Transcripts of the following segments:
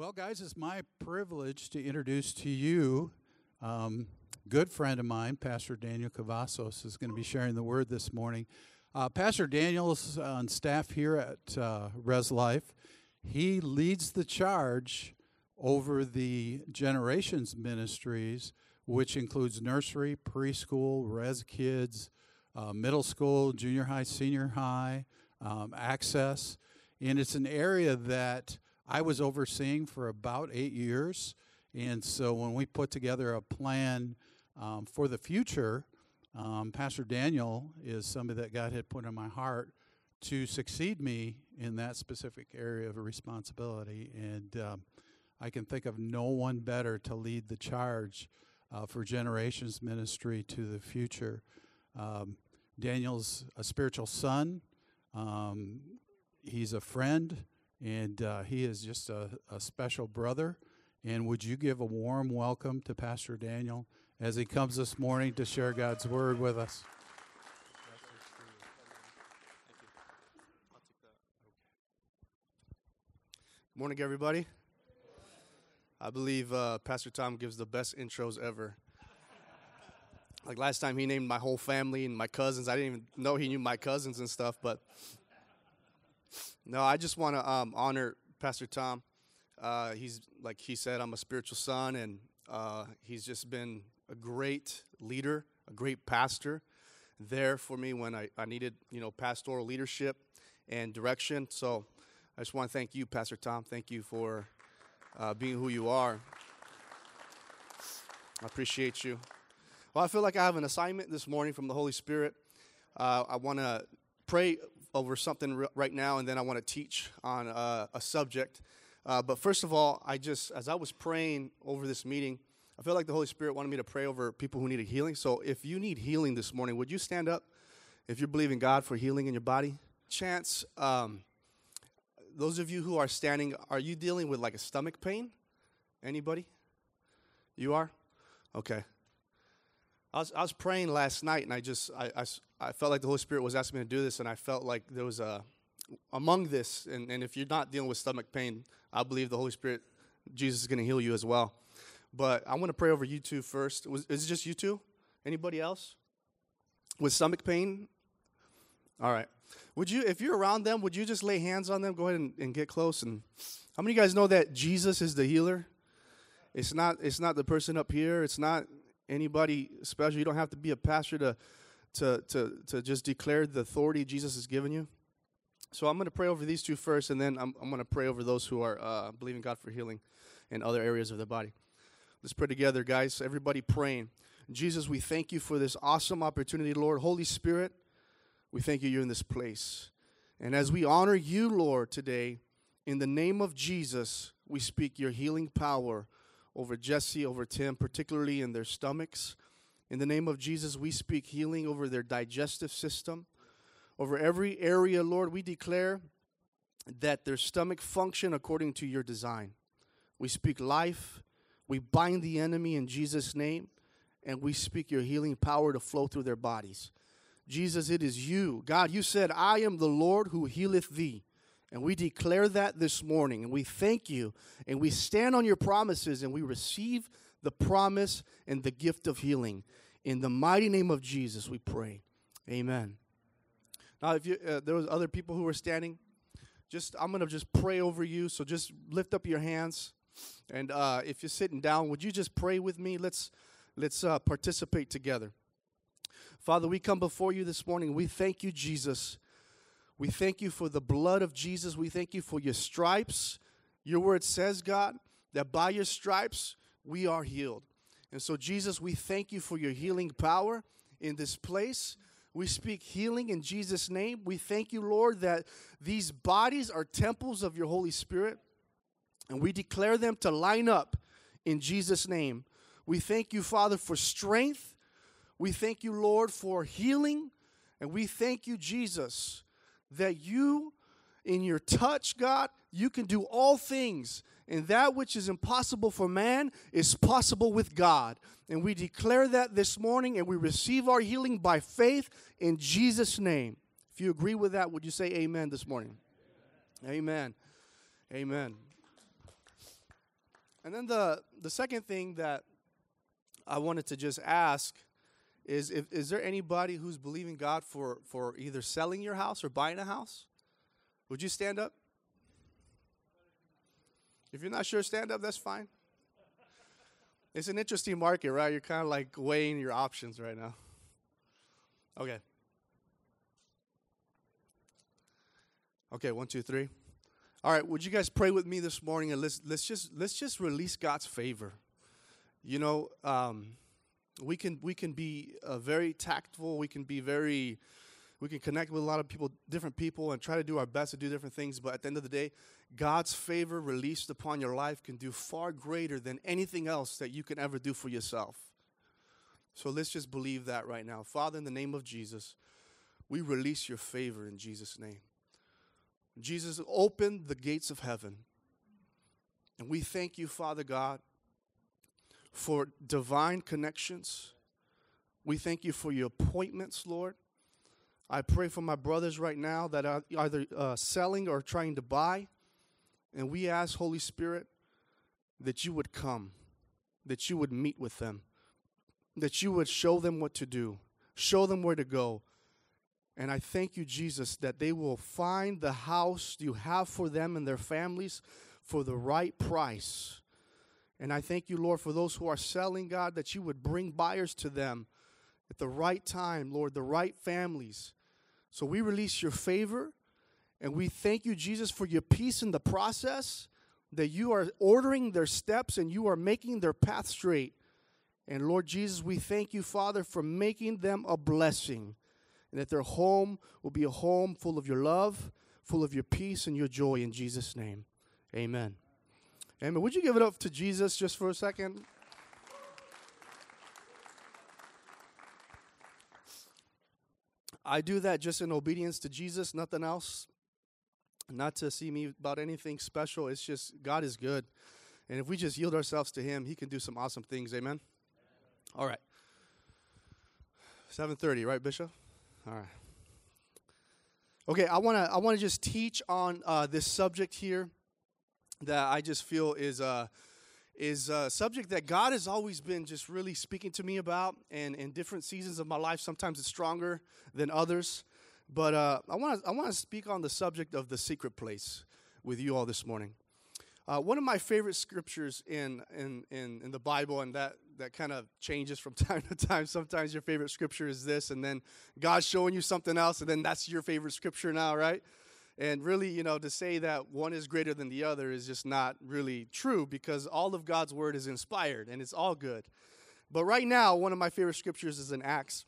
Well, guys, it's my privilege to introduce to you um, good friend of mine, Pastor Daniel Cavazos, is going to be sharing the word this morning. Uh, Pastor Daniel's on staff here at uh, Res Life. He leads the charge over the Generations Ministries, which includes nursery, preschool, res kids, uh, middle school, junior high, senior high, um, access. And it's an area that I was overseeing for about eight years. And so when we put together a plan um, for the future, um, Pastor Daniel is somebody that God had put in my heart to succeed me in that specific area of responsibility. And um, I can think of no one better to lead the charge uh, for Generations Ministry to the future. Um, Daniel's a spiritual son, um, he's a friend and uh, he is just a, a, special brother. And would you give a warm welcome to Pastor Daniel as he comes this morning to share God's word with us? Morning, everybody. I believe uh, Pastor Tom gives the best intros ever. Like last time, he named my whole family and my cousins. I didn't even know he knew my cousins and stuff, but no, I just want to um, honor Pastor Tom. Uh, he's like he said, I'm a spiritual son, and uh, he's just been a great leader, a great pastor, there for me when I, I needed you know pastoral leadership and direction. So I just want to thank you, Pastor Tom. Thank you for uh, being who you are. I appreciate you. Well, I feel like I have an assignment this morning from the Holy Spirit. Uh, I want to pray over something right now, and then I want to teach on uh, a subject. Uh, but first of all, I just, as I was praying over this meeting, I feel like the Holy Spirit wanted me to pray over people who needed healing. So if you need healing this morning, would you stand up if you're believing God for healing in your body? Chance, um, those of you who are standing, are you dealing with like a stomach pain? Anybody? You are? Okay. I was, I was praying last night and I just, I, I, I felt like the Holy Spirit was asking me to do this, and I felt like there was a among this, and, and if you're not dealing with stomach pain, I believe the Holy Spirit, Jesus is going to heal you as well. But I want to pray over you two first. Was, is it just you two? Anybody else with stomach pain? All right. Would you, if you're around them, would you just lay hands on them? Go ahead and, and get close. And how many of you guys know that Jesus is the healer? It's not. It's not the person up here. It's not anybody special. You don't have to be a pastor to to, to, to just declare the authority Jesus has given you. So I'm going to pray over these two first, and then I'm, I'm going to pray over those who are uh, believing God for healing in other areas of the body. Let's pray together, guys. Everybody praying. Jesus, we thank you for this awesome opportunity, Lord. Holy Spirit, we thank you you're in this place. And as we honor you, Lord, today, in the name of Jesus, we speak your healing power over Jesse, over Tim, particularly in their stomachs. In the name of Jesus, we speak healing over their digestive system, over every area, Lord. We declare that their stomach function according to your design. We speak life. We bind the enemy in Jesus' name, and we speak your healing power to flow through their bodies. Jesus, it is you. God, you said, I am the Lord who healeth thee. And we declare that this morning, and we thank you, and we stand on your promises, and we receive the promise and the gift of healing. In the mighty name of Jesus, we pray. Amen. Now, if you, uh, there was other people who were standing, just I'm gonna just pray over you. So just lift up your hands, and uh, if you're sitting down, would you just pray with me? Let's let's uh, participate together. Father, we come before you this morning. We thank you, Jesus. We thank you for the blood of Jesus. We thank you for your stripes. Your word says, God, that by your stripes we are healed. And so, Jesus, we thank you for your healing power in this place. We speak healing in Jesus' name. We thank you, Lord, that these bodies are temples of your Holy Spirit, and we declare them to line up in Jesus' name. We thank you, Father, for strength. We thank you, Lord, for healing. And we thank you, Jesus, that you, in your touch, God, you can do all things and that which is impossible for man is possible with God. And we declare that this morning and we receive our healing by faith in Jesus' name. If you agree with that, would you say amen this morning? Amen. Amen. And then the the second thing that I wanted to just ask is if is there anybody who's believing God for for either selling your house or buying a house? Would you stand up? If you're not sure, stand up, that's fine. It's an interesting market, right? You're kind of like weighing your options right now. Okay. Okay, one, two, three. All right, would you guys pray with me this morning and let's let's just let's just release God's favor. You know, um, we can we can be uh, very tactful. We can be very we can connect with a lot of people, different people, and try to do our best to do different things. But at the end of the day, God's favor released upon your life can do far greater than anything else that you can ever do for yourself. So let's just believe that right now. Father, in the name of Jesus, we release your favor in Jesus' name. Jesus opened the gates of heaven. And we thank you, Father God, for divine connections. We thank you for your appointments, Lord. I pray for my brothers right now that are either uh, selling or trying to buy. And we ask, Holy Spirit, that you would come, that you would meet with them, that you would show them what to do, show them where to go. And I thank you, Jesus, that they will find the house you have for them and their families for the right price. And I thank you, Lord, for those who are selling, God, that you would bring buyers to them at the right time, Lord, the right families. So we release your favor and we thank you, Jesus, for your peace in the process, that you are ordering their steps and you are making their path straight. And Lord Jesus, we thank you, Father, for making them a blessing. And that their home will be a home full of your love, full of your peace and your joy in Jesus' name. Amen. Amen. Would you give it up to Jesus just for a second? I do that just in obedience to Jesus, nothing else. Not to see me about anything special. It's just God is good. And if we just yield ourselves to him, he can do some awesome things. Amen. All right. 7:30, right, Bishop? All right. Okay, I want to I want to just teach on uh, this subject here that I just feel is uh, is a subject that God has always been just really speaking to me about, and in different seasons of my life, sometimes it's stronger than others. But uh, I want to I want to speak on the subject of the secret place with you all this morning. Uh, one of my favorite scriptures in, in, in, in the Bible, and that, that kind of changes from time to time. Sometimes your favorite scripture is this, and then God's showing you something else, and then that's your favorite scripture now, right? And really, you know, to say that one is greater than the other is just not really true because all of God's word is inspired and it's all good. But right now, one of my favorite scriptures is in Acts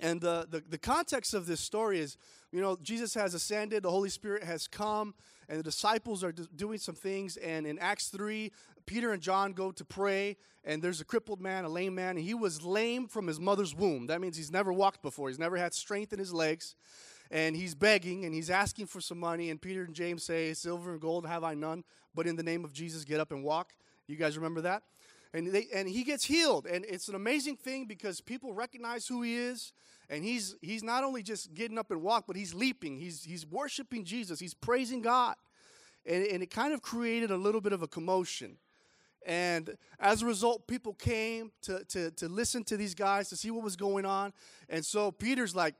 and the, the, the, context of this story is, you know, Jesus has ascended, the Holy Spirit has come, and the disciples are doing some things. And in Acts 3, Peter and John go to pray, and there's a crippled man, a lame man, and he was lame from his mother's womb. That means he's never walked before, he's never had strength in his legs. And he's begging and he's asking for some money. And Peter and James say, Silver and gold have I none, but in the name of Jesus, get up and walk. You guys remember that? and they, and he gets healed and it's an amazing thing because people recognize who he is and he's he's not only just getting up and walk but he's leaping he's he's worshiping jesus he's praising god and, and it kind of created a little bit of a commotion and as a result people came to, to, to listen to these guys to see what was going on and so peter's like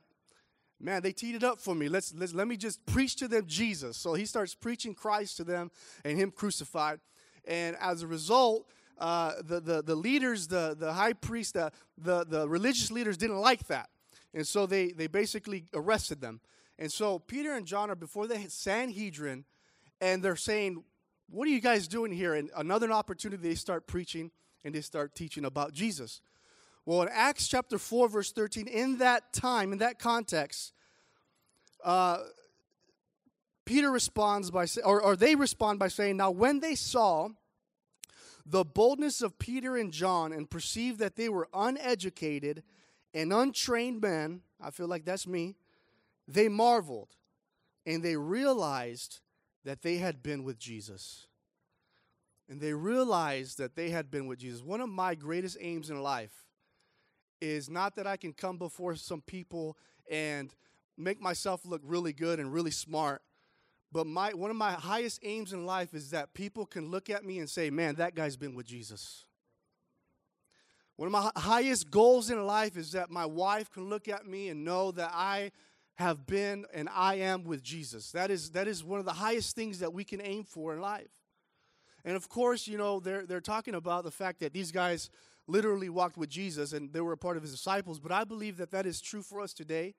man they teed it up for me let's, let's let me just preach to them jesus so he starts preaching christ to them and him crucified and as a result uh, the, the, the leaders, the, the high priest, the, the, the religious leaders didn't like that. And so they, they basically arrested them. And so Peter and John are before the Sanhedrin, and they're saying, What are you guys doing here? And another opportunity, they start preaching and they start teaching about Jesus. Well, in Acts chapter 4, verse 13, in that time, in that context, uh, Peter responds by saying, or, or they respond by saying, Now when they saw the boldness of Peter and John and perceived that they were uneducated and untrained men, I feel like that's me, they marveled and they realized that they had been with Jesus. And they realized that they had been with Jesus. One of my greatest aims in life is not that I can come before some people and make myself look really good and really smart, But my one of my highest aims in life is that people can look at me and say, "Man, that guy's been with Jesus." One of my highest goals in life is that my wife can look at me and know that I have been and I am with Jesus. That is that is one of the highest things that we can aim for in life. And of course, you know, they're they're talking about the fact that these guys literally walked with Jesus and they were a part of his disciples, but I believe that that is true for us today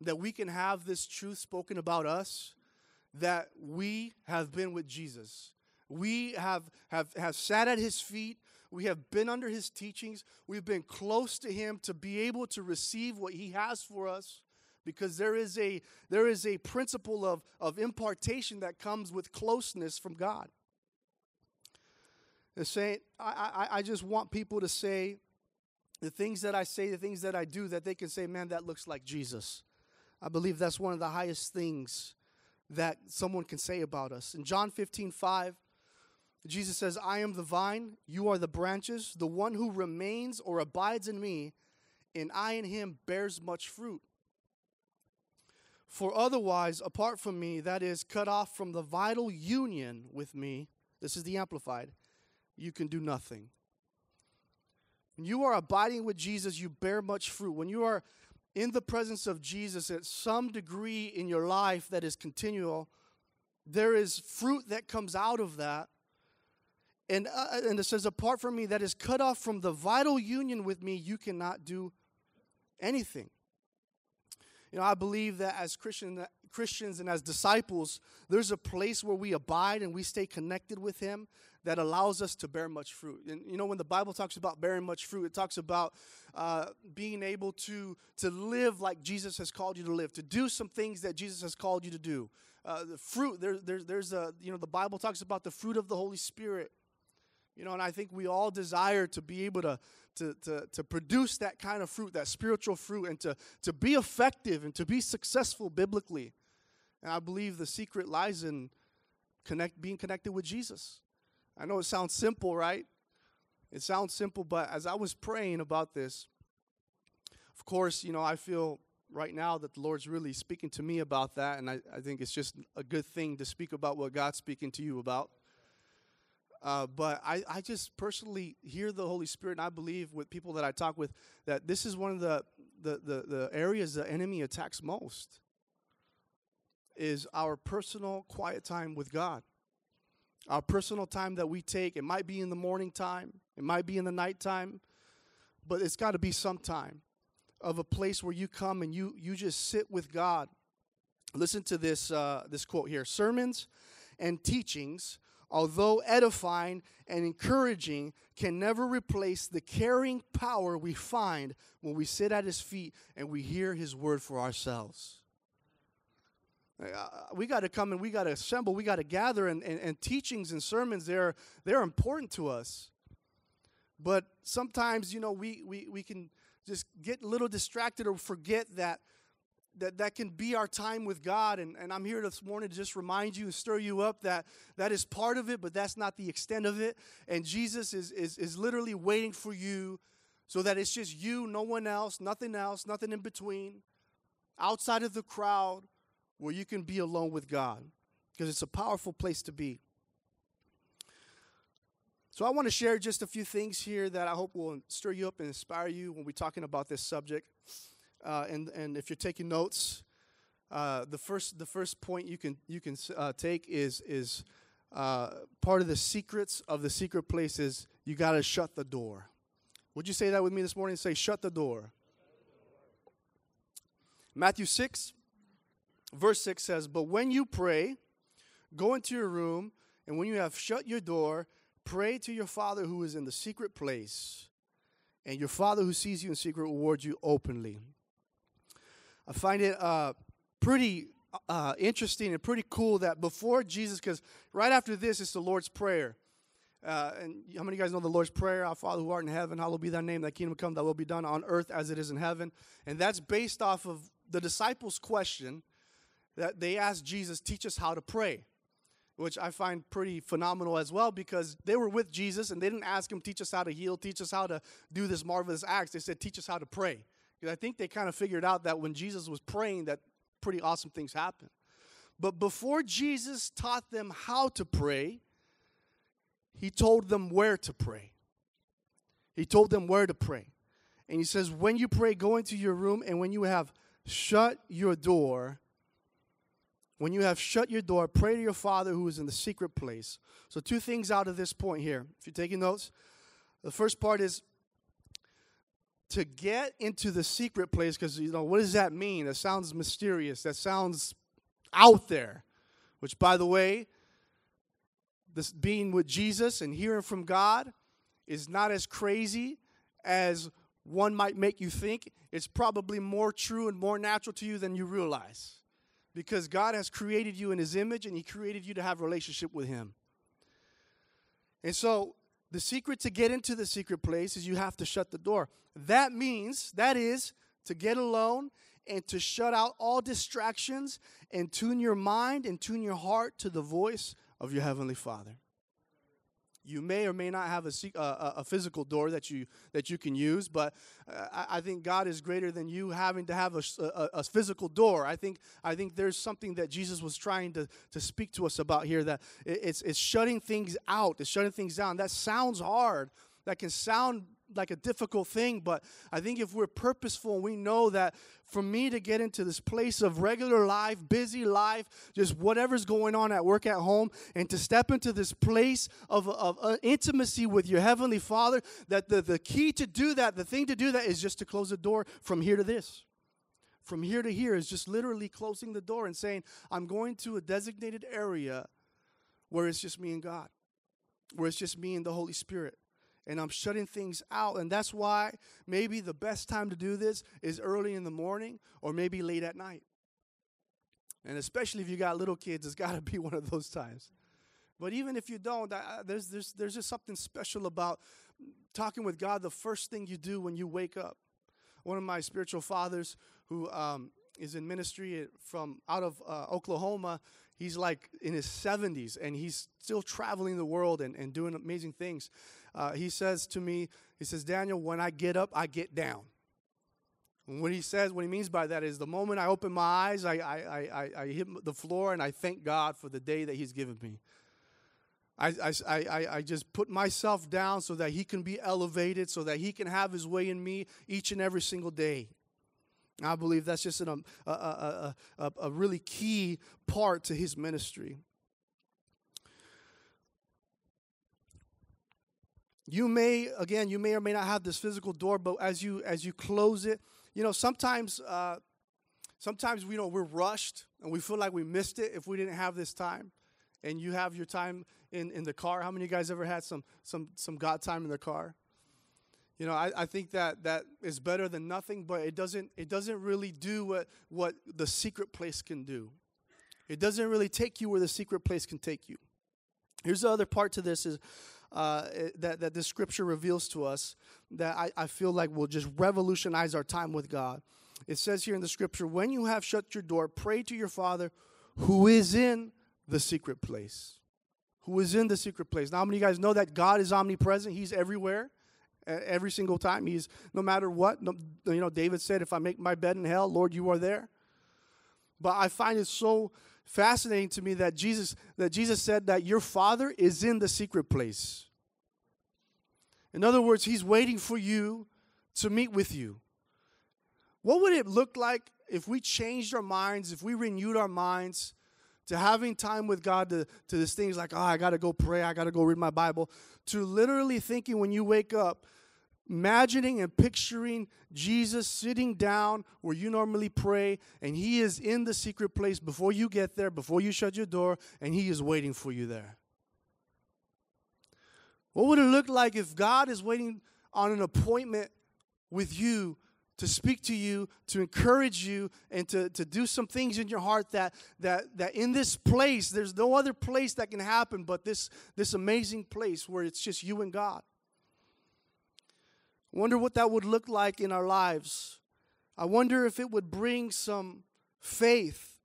that we can have this truth spoken about us that we have been with Jesus. We have, have, have sat at his feet. We have been under his teachings. We've been close to him to be able to receive what he has for us because there is a, there is a principle of, of impartation that comes with closeness from God. Saying, I, I, I just want people to say the things that I say, the things that I do, that they can say, man, that looks like Jesus. I believe that's one of the highest things that someone can say about us. In John 15, 5, Jesus says, I am the vine, you are the branches. The one who remains or abides in me, and I in him bears much fruit. For otherwise, apart from me, that is, cut off from the vital union with me, this is the Amplified, you can do nothing. When you are abiding with Jesus, you bear much fruit. When you are in the presence of Jesus at some degree in your life that is continual, there is fruit that comes out of that. And, uh, and it says, apart from me, that is cut off from the vital union with me, you cannot do anything. You know, I believe that as Christian, Christians and as disciples, there's a place where we abide and we stay connected with Him that allows us to bear much fruit. And you know, when the Bible talks about bearing much fruit, it talks about uh, being able to, to live like Jesus has called you to live, to do some things that Jesus has called you to do. Uh, the fruit, there, there, there's a, you know, the Bible talks about the fruit of the Holy Spirit. You know, and I think we all desire to be able to, to, to, to produce that kind of fruit, that spiritual fruit, and to, to be effective and to be successful biblically. And I believe the secret lies in connect, being connected with Jesus. I know it sounds simple, right? It sounds simple, but as I was praying about this, of course, you know, I feel right now that the Lord's really speaking to me about that, and I, I think it's just a good thing to speak about what God's speaking to you about. Uh, but I, I just personally hear the Holy Spirit, and I believe with people that I talk with that this is one of the, the, the, the areas the enemy attacks most is our personal quiet time with God our personal time that we take. It might be in the morning time, it might be in the nighttime, but it's got to be some time of a place where you come and you you just sit with God. Listen to this uh, this quote here: sermons and teachings, although edifying and encouraging, can never replace the caring power we find when we sit at His feet and we hear His word for ourselves. Uh, we got to come and we got to assemble, we got to gather, and, and, and teachings and sermons, they're, they're important to us. But sometimes, you know, we, we, we can just get a little distracted or forget that that, that can be our time with God. And, and I'm here this morning to just remind you and stir you up that that is part of it, but that's not the extent of it. And Jesus is, is, is literally waiting for you so that it's just you, no one else, nothing else, nothing in between, outside of the crowd, where you can be alone with God because it's a powerful place to be. So, I want to share just a few things here that I hope will stir you up and inspire you when we're talking about this subject. Uh, and, and if you're taking notes, uh, the, first, the first point you can, you can uh, take is, is uh, part of the secrets of the secret place is you got to shut the door. Would you say that with me this morning? Say, shut the door. Matthew 6, verse 6 says, But when you pray, go into your room, and when you have shut your door, pray to your Father who is in the secret place, and your Father who sees you in secret will reward you openly. I find it uh, pretty uh, interesting and pretty cool that before Jesus, because right after this is the Lord's Prayer. Uh, and how many of you guys know the Lord's Prayer? Our Father who art in heaven, hallowed be thy name, thy kingdom come, thy will be done on earth as it is in heaven. And that's based off of the disciples' question that they asked Jesus, teach us how to pray, which I find pretty phenomenal as well because they were with Jesus and they didn't ask him, teach us how to heal, teach us how to do this marvelous acts. They said, teach us how to pray. Because I think they kind of figured out that when Jesus was praying, that pretty awesome things happened. But before Jesus taught them how to pray, he told them where to pray. He told them where to pray. And he says, When you pray, go into your room, and when you have shut your door, when you have shut your door, pray to your Father who is in the secret place. So, two things out of this point here. If you're taking notes, the first part is to get into the secret place, because, you know, what does that mean? That sounds mysterious. That sounds out there. Which, by the way, this being with Jesus and hearing from God is not as crazy as one might make you think. It's probably more true and more natural to you than you realize. Because God has created you in his image and he created you to have relationship with him. And so the secret to get into the secret place is you have to shut the door. That means, that is, to get alone and to shut out all distractions and tune your mind and tune your heart to the voice of your Heavenly Father. You may or may not have a, a, physical door that you that you can use, but uh, I, I, think God is greater than you having to have a, a, a, physical door. I think I think there's something that Jesus was trying to, to speak to us about here that it's it's shutting things out, it's shutting things down. That sounds hard. That can sound like a difficult thing, but I think if we're purposeful and we know that for me to get into this place of regular life, busy life, just whatever's going on at work, at home, and to step into this place of, of uh, intimacy with your Heavenly Father, that the, the key to do that, the thing to do that is just to close the door from here to this. From here to here is just literally closing the door and saying, I'm going to a designated area where it's just me and God, where it's just me and the Holy Spirit and I'm shutting things out. And that's why maybe the best time to do this is early in the morning or maybe late at night. And especially if you got little kids, it's got to be one of those times. But even if you don't, I, there's, there's, there's just something special about talking with God the first thing you do when you wake up. One of my spiritual fathers who um, is in ministry from out of uh, Oklahoma, he's like in his 70s and he's still traveling the world and, and doing amazing things uh, he says to me, he says, Daniel, when I get up, I get down. And what he says, what he means by that is the moment I open my eyes, I, I, I, I hit the floor and I thank God for the day that he's given me. I, I, I, I just put myself down so that he can be elevated, so that he can have his way in me each and every single day. I believe that's just an, um, a, a, a, a really key part to his ministry. You may again you may or may not have this physical door but as you as you close it you know sometimes uh, sometimes we you know we're rushed and we feel like we missed it if we didn't have this time. And you have your time in, in the car. How many of you guys ever had some some some god time in the car? You know I, I think that that is better than nothing but it doesn't it doesn't really do what what the secret place can do. It doesn't really take you where the secret place can take you. Here's the other part to this is uh, that, that this scripture reveals to us that I, I feel like will just revolutionize our time with God. It says here in the scripture, when you have shut your door, pray to your Father who is in the secret place. Who is in the secret place. Now, how many of you guys know that God is omnipresent? He's everywhere every single time. He's no matter what. No, you know, David said, "If I make my bed in hell, Lord, you are there." But I find it so fascinating to me that Jesus that Jesus said that your father is in the secret place. In other words, he's waiting for you to meet with you. What would it look like if we changed our minds, if we renewed our minds to having time with God to, to this things like, oh, I got to go pray, I got to go read my Bible, to literally thinking when you wake up, imagining and picturing Jesus sitting down where you normally pray, and He is in the secret place before you get there, before you shut your door, and He is waiting for you there. What would it look like if God is waiting on an appointment with you to speak to you, to encourage you, and to, to do some things in your heart that, that, that in this place, there's no other place that can happen but this, this amazing place where it's just you and God? I wonder what that would look like in our lives. I wonder if it would bring some faith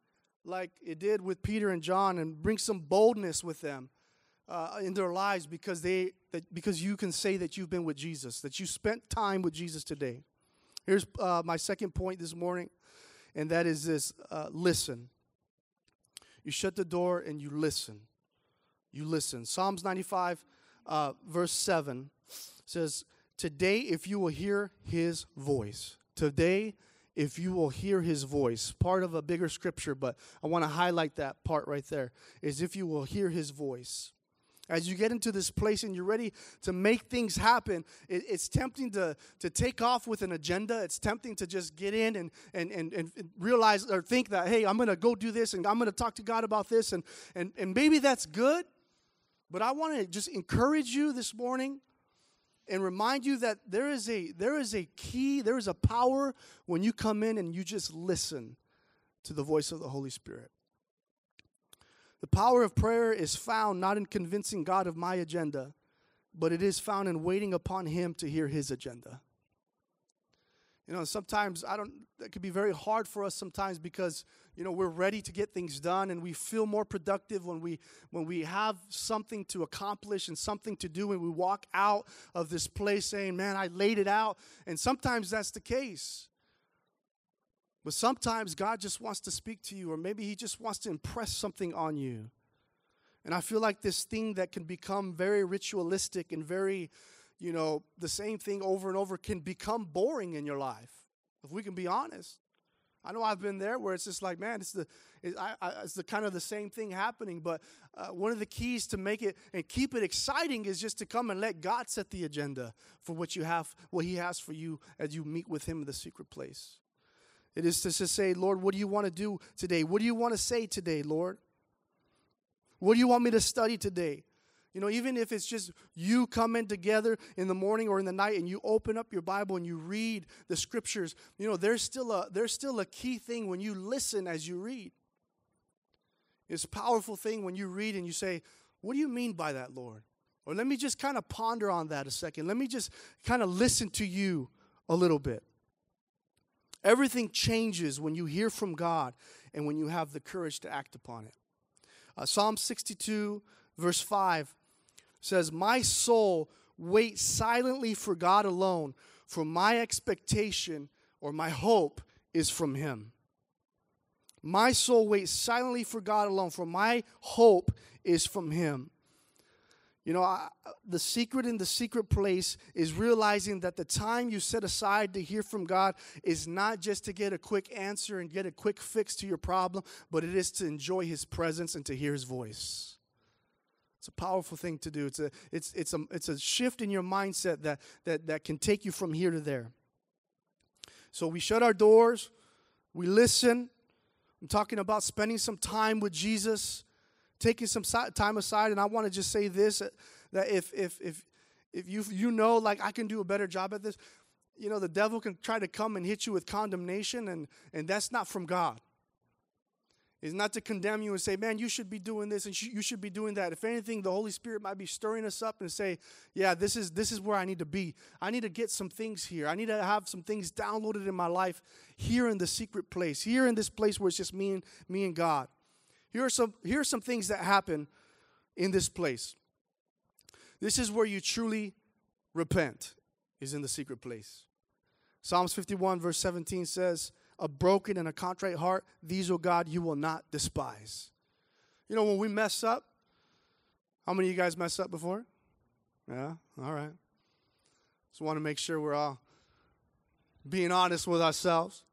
like it did with Peter and John and bring some boldness with them uh, in their lives because they that, because you can say that you've been with Jesus, that you spent time with Jesus today. Here's uh, my second point this morning, and that is this: uh, listen. You shut the door and you listen. You listen. Psalms 95, uh, verse 7 says, Today, if you will hear his voice, today, if you will hear his voice, part of a bigger scripture, but I want to highlight that part right there, is if you will hear his voice. As you get into this place and you're ready to make things happen, it, it's tempting to, to take off with an agenda. It's tempting to just get in and, and, and, and realize or think that, hey, I'm going to go do this and I'm going to talk to God about this. And, and, and maybe that's good, but I want to just encourage you this morning and remind you that there is a there is a key, there is a power when you come in and you just listen to the voice of the Holy Spirit. The power of prayer is found not in convincing God of my agenda, but it is found in waiting upon him to hear his agenda. You know, sometimes I don't that could be very hard for us sometimes because you know we're ready to get things done and we feel more productive when we when we have something to accomplish and something to do and we walk out of this place saying man i laid it out. And sometimes that's the case. But sometimes god just wants to speak to you or maybe he just wants to impress something on you. And i feel like this thing that can become very ritualistic and very you know the same thing over and over can become boring in your life if we can be honest I know I've been there where it's just like, man, it's the it, I, I, it's the kind of the same thing happening. But uh, one of the keys to make it and keep it exciting is just to come and let God set the agenda for what you have, what He has for you as you meet with Him in the secret place. It is to just say, Lord, what do you want to do today? What do you want to say today, Lord? What do you want me to study today? You know, even if it's just you coming together in the morning or in the night and you open up your Bible and you read the scriptures, you know, there's still a there's still a key thing when you listen as you read. It's a powerful thing when you read and you say, What do you mean by that, Lord? Or let me just kind of ponder on that a second. Let me just kind of listen to you a little bit. Everything changes when you hear from God and when you have the courage to act upon it. Uh, Psalm 62, verse 5 says, My soul waits silently for God alone, for my expectation or my hope is from Him. My soul waits silently for God alone, for my hope is from Him. You know, I, the secret in the secret place is realizing that the time you set aside to hear from God is not just to get a quick answer and get a quick fix to your problem, but it is to enjoy His presence and to hear His voice. It's a powerful thing to do. It's a, it's, it's a, it's a shift in your mindset that, that, that can take you from here to there. So we shut our doors, we listen. I'm talking about spending some time with Jesus, taking some time aside. And I want to just say this uh, that if, if, if, if you, you know, like, I can do a better job at this, you know, the devil can try to come and hit you with condemnation, and, and that's not from God is not to condemn you and say, man, you should be doing this and you should be doing that. If anything, the Holy Spirit might be stirring us up and say, yeah, this is this is where I need to be. I need to get some things here. I need to have some things downloaded in my life here in the secret place, here in this place where it's just me and me and God. Here are some here are some things that happen in this place. This is where you truly repent, is in the secret place. Psalms 51, verse 17 says, a broken and a contrite heart, these, O God, you will not despise. You know, when we mess up, how many of you guys mess up before? Yeah, all right. Just want to make sure we're all being honest with ourselves.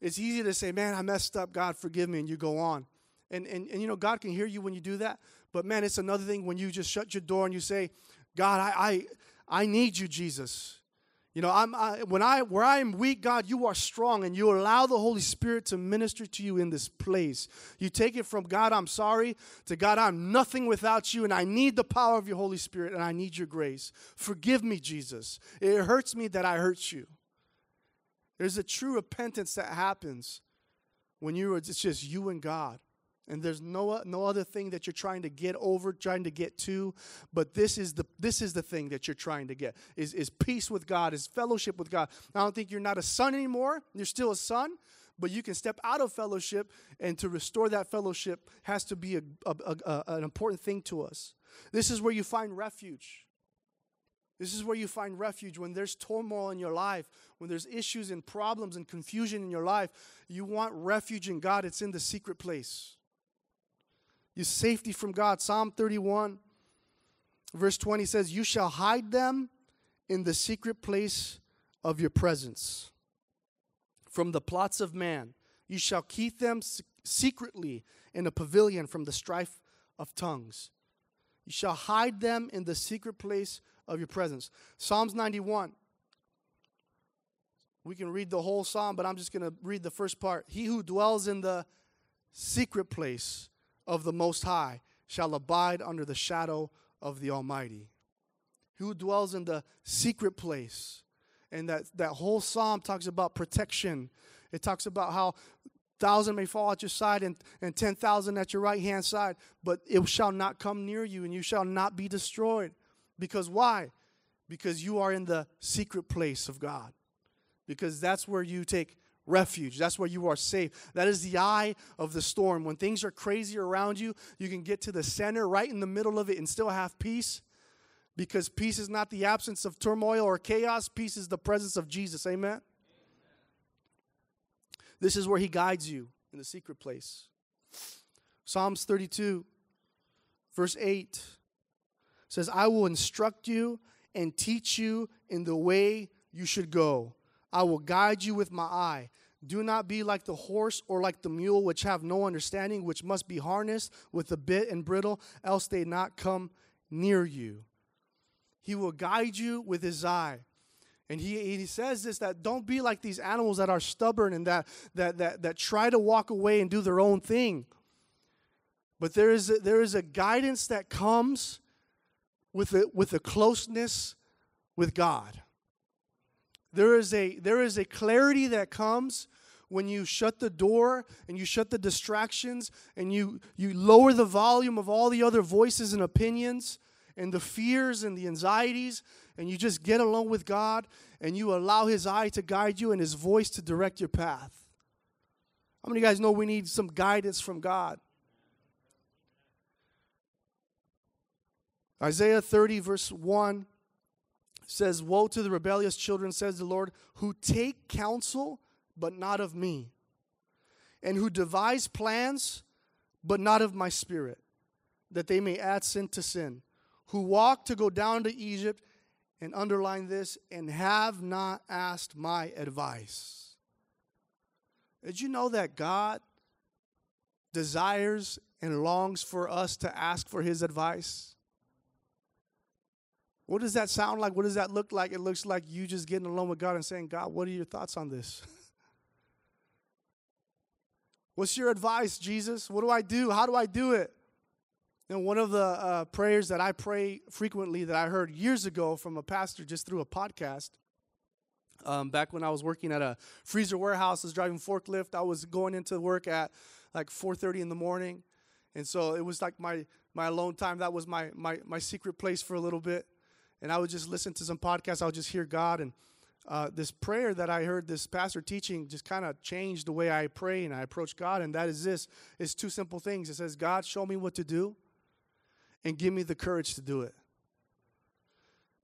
It's easy to say, man, I messed up, God, forgive me, and you go on. And, and, and you know, God can hear you when you do that. But man, it's another thing when you just shut your door and you say, God, I, I, I need you, Jesus. You know, I'm, I, when I, where I am weak, God, you are strong, and you allow the Holy Spirit to minister to you in this place. You take it from God, I'm sorry, to God, I'm nothing without you, and I need the power of your Holy Spirit, and I need your grace. Forgive me, Jesus. It hurts me that I hurt you. There's a true repentance that happens when you are it's just you and God and there's no no other thing that you're trying to get over trying to get to but this is the this is the thing that you're trying to get is is peace with god is fellowship with god. I don't think you're not a son anymore. You're still a son but you can step out of fellowship and to restore that fellowship has to be a, a, a, an important thing to us. This is where you find refuge. This is where you find refuge. When there's turmoil in your life, when there's issues and problems and confusion in your life. You want refuge in God, it's in the secret place. Your safety from God. Psalm 31, verse 20 says, You shall hide them in the secret place of your presence. From the plots of man, you shall keep them secretly in a pavilion from the strife of tongues. You shall hide them in the secret place of your presence. Psalms 91. We can read the whole psalm, but I'm just going to read the first part. He who dwells in the secret place of the Most High shall abide under the shadow of the Almighty. Who dwells in the secret place. And that, that whole psalm talks about protection. It talks about how thousand may fall at your side and, and 10,000 at your right hand side, but it shall not come near you and you shall not be destroyed. Because why? Because you are in the secret place of God. Because that's where you take refuge. That's where you are safe. That is the eye of the storm. When things are crazy around you, you can get to the center, right in the middle of it, and still have peace. Because peace is not the absence of turmoil or chaos, peace is the presence of Jesus. Amen? This is where He guides you in the secret place. Psalms 32, verse 8 says, I will instruct you and teach you in the way you should go. I will guide you with my eye. Do not be like the horse or like the mule, which have no understanding, which must be harnessed with a bit and bridle, else they not come near you. He will guide you with his eye. And he, he says this that don't be like these animals that are stubborn and that, that, that, that try to walk away and do their own thing. But there is a, there is a guidance that comes with a, with a closeness with God. There is a there is a clarity that comes when you shut the door and you shut the distractions and you you lower the volume of all the other voices and opinions and the fears and the anxieties and you just get along with God and you allow his eye to guide you and his voice to direct your path. How many of you guys know we need some guidance from God? Isaiah 30 verse 1 says, Woe to the rebellious children, says the Lord, who take counsel, but not of me, and who devise plans, but not of my spirit, that they may add sin to sin, who walk to go down to Egypt, and underline this, and have not asked my advice. Did you know that God desires and longs for us to ask for his advice? What does that sound like? What does that look like? It looks like you just getting alone with God and saying, God, what are your thoughts on this? What's your advice, Jesus? What do I do? How do I do it? And one of the uh, prayers that I pray frequently that I heard years ago from a pastor just through a podcast. Um, back when I was working at a freezer warehouse, I was driving forklift. I was going into work at like 4:30 in the morning, and so it was like my my alone time. That was my my my secret place for a little bit and I would just listen to some podcasts. I would just hear God. And uh, this prayer that I heard this pastor teaching just kind of changed the way I pray and I approach God. And that is this: it's two simple things. It says, "God, show me what to do, and give me the courage to do it."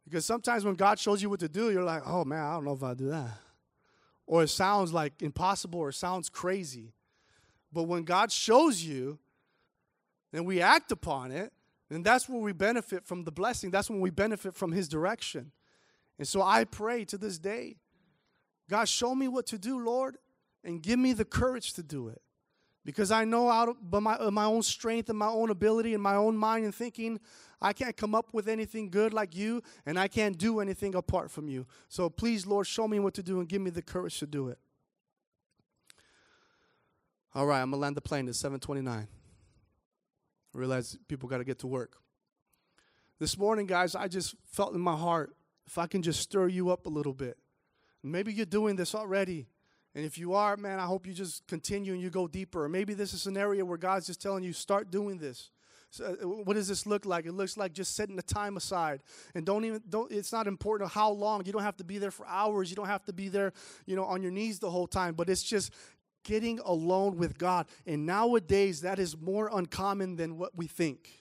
Because sometimes when God shows you what to do, you're like, "Oh man, I don't know if I'll do that," or it sounds like impossible, or sounds crazy. But when God shows you, and we act upon it, and that's where we benefit from the blessing. That's when we benefit from His direction. And so I pray to this day God, show me what to do, Lord, and give me the courage to do it. Because I know out of by my, my own strength and my own ability and my own mind and thinking, I can't come up with anything good like you, and I can't do anything apart from you. So please, Lord, show me what to do and give me the courage to do it. All right, I'm going to land the plane at 729. I realize people got to get to work. This morning, guys, I just felt in my heart if I can just stir you up a little bit. Maybe you're doing this already. And if you are, man, I hope you just continue and you go deeper. Or maybe this is an area where God's just telling you, start doing this. So, uh, what does this look like? It looks like just setting the time aside, and don't even don't. It's not important how long. You don't have to be there for hours. You don't have to be there, you know, on your knees the whole time. But it's just getting alone with God. And nowadays, that is more uncommon than what we think.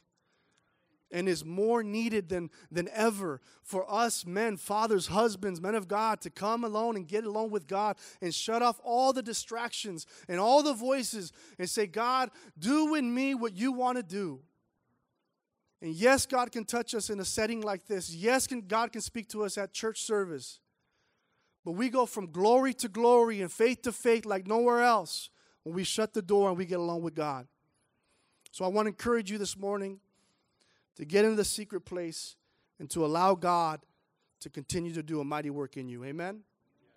and is more needed than, than ever for us men, fathers, husbands, men of God to come alone and get alone with God and shut off all the distractions and all the voices and say, God, do in me what you want to do. And yes, God can touch us in a setting like this. Yes, can, God can speak to us at church service. We go from glory to glory and faith to faith like nowhere else when we shut the door and we get along with God. So I want to encourage you this morning to get into the secret place and to allow God to continue to do a mighty work in you. Amen?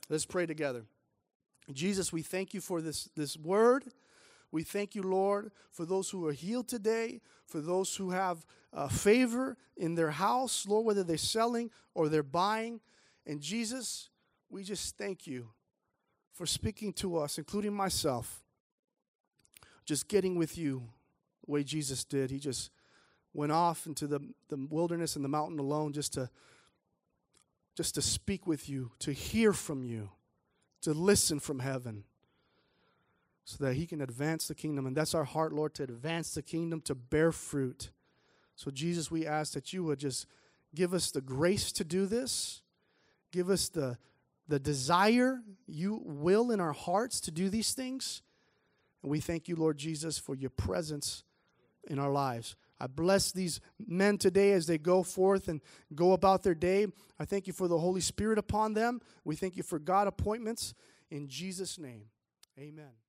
Let's pray together. Jesus, we thank you for this, this word. We thank you, Lord, for those who are healed today, for those who have uh, favor in their house, Lord, whether they're selling or they're buying. And Jesus, we just thank you for speaking to us, including myself, just getting with you the way Jesus did. He just went off into the, the wilderness and the mountain alone just to just to speak with you, to hear from you, to listen from heaven, so that he can advance the kingdom. And that's our heart, Lord, to advance the kingdom, to bear fruit. So, Jesus, we ask that you would just give us the grace to do this, give us the, the desire, you will in our hearts to do these things. And we thank you, Lord Jesus, for your presence in our lives. I bless these men today as they go forth and go about their day. I thank you for the Holy Spirit upon them. We thank you for God appointments. In Jesus' name, amen.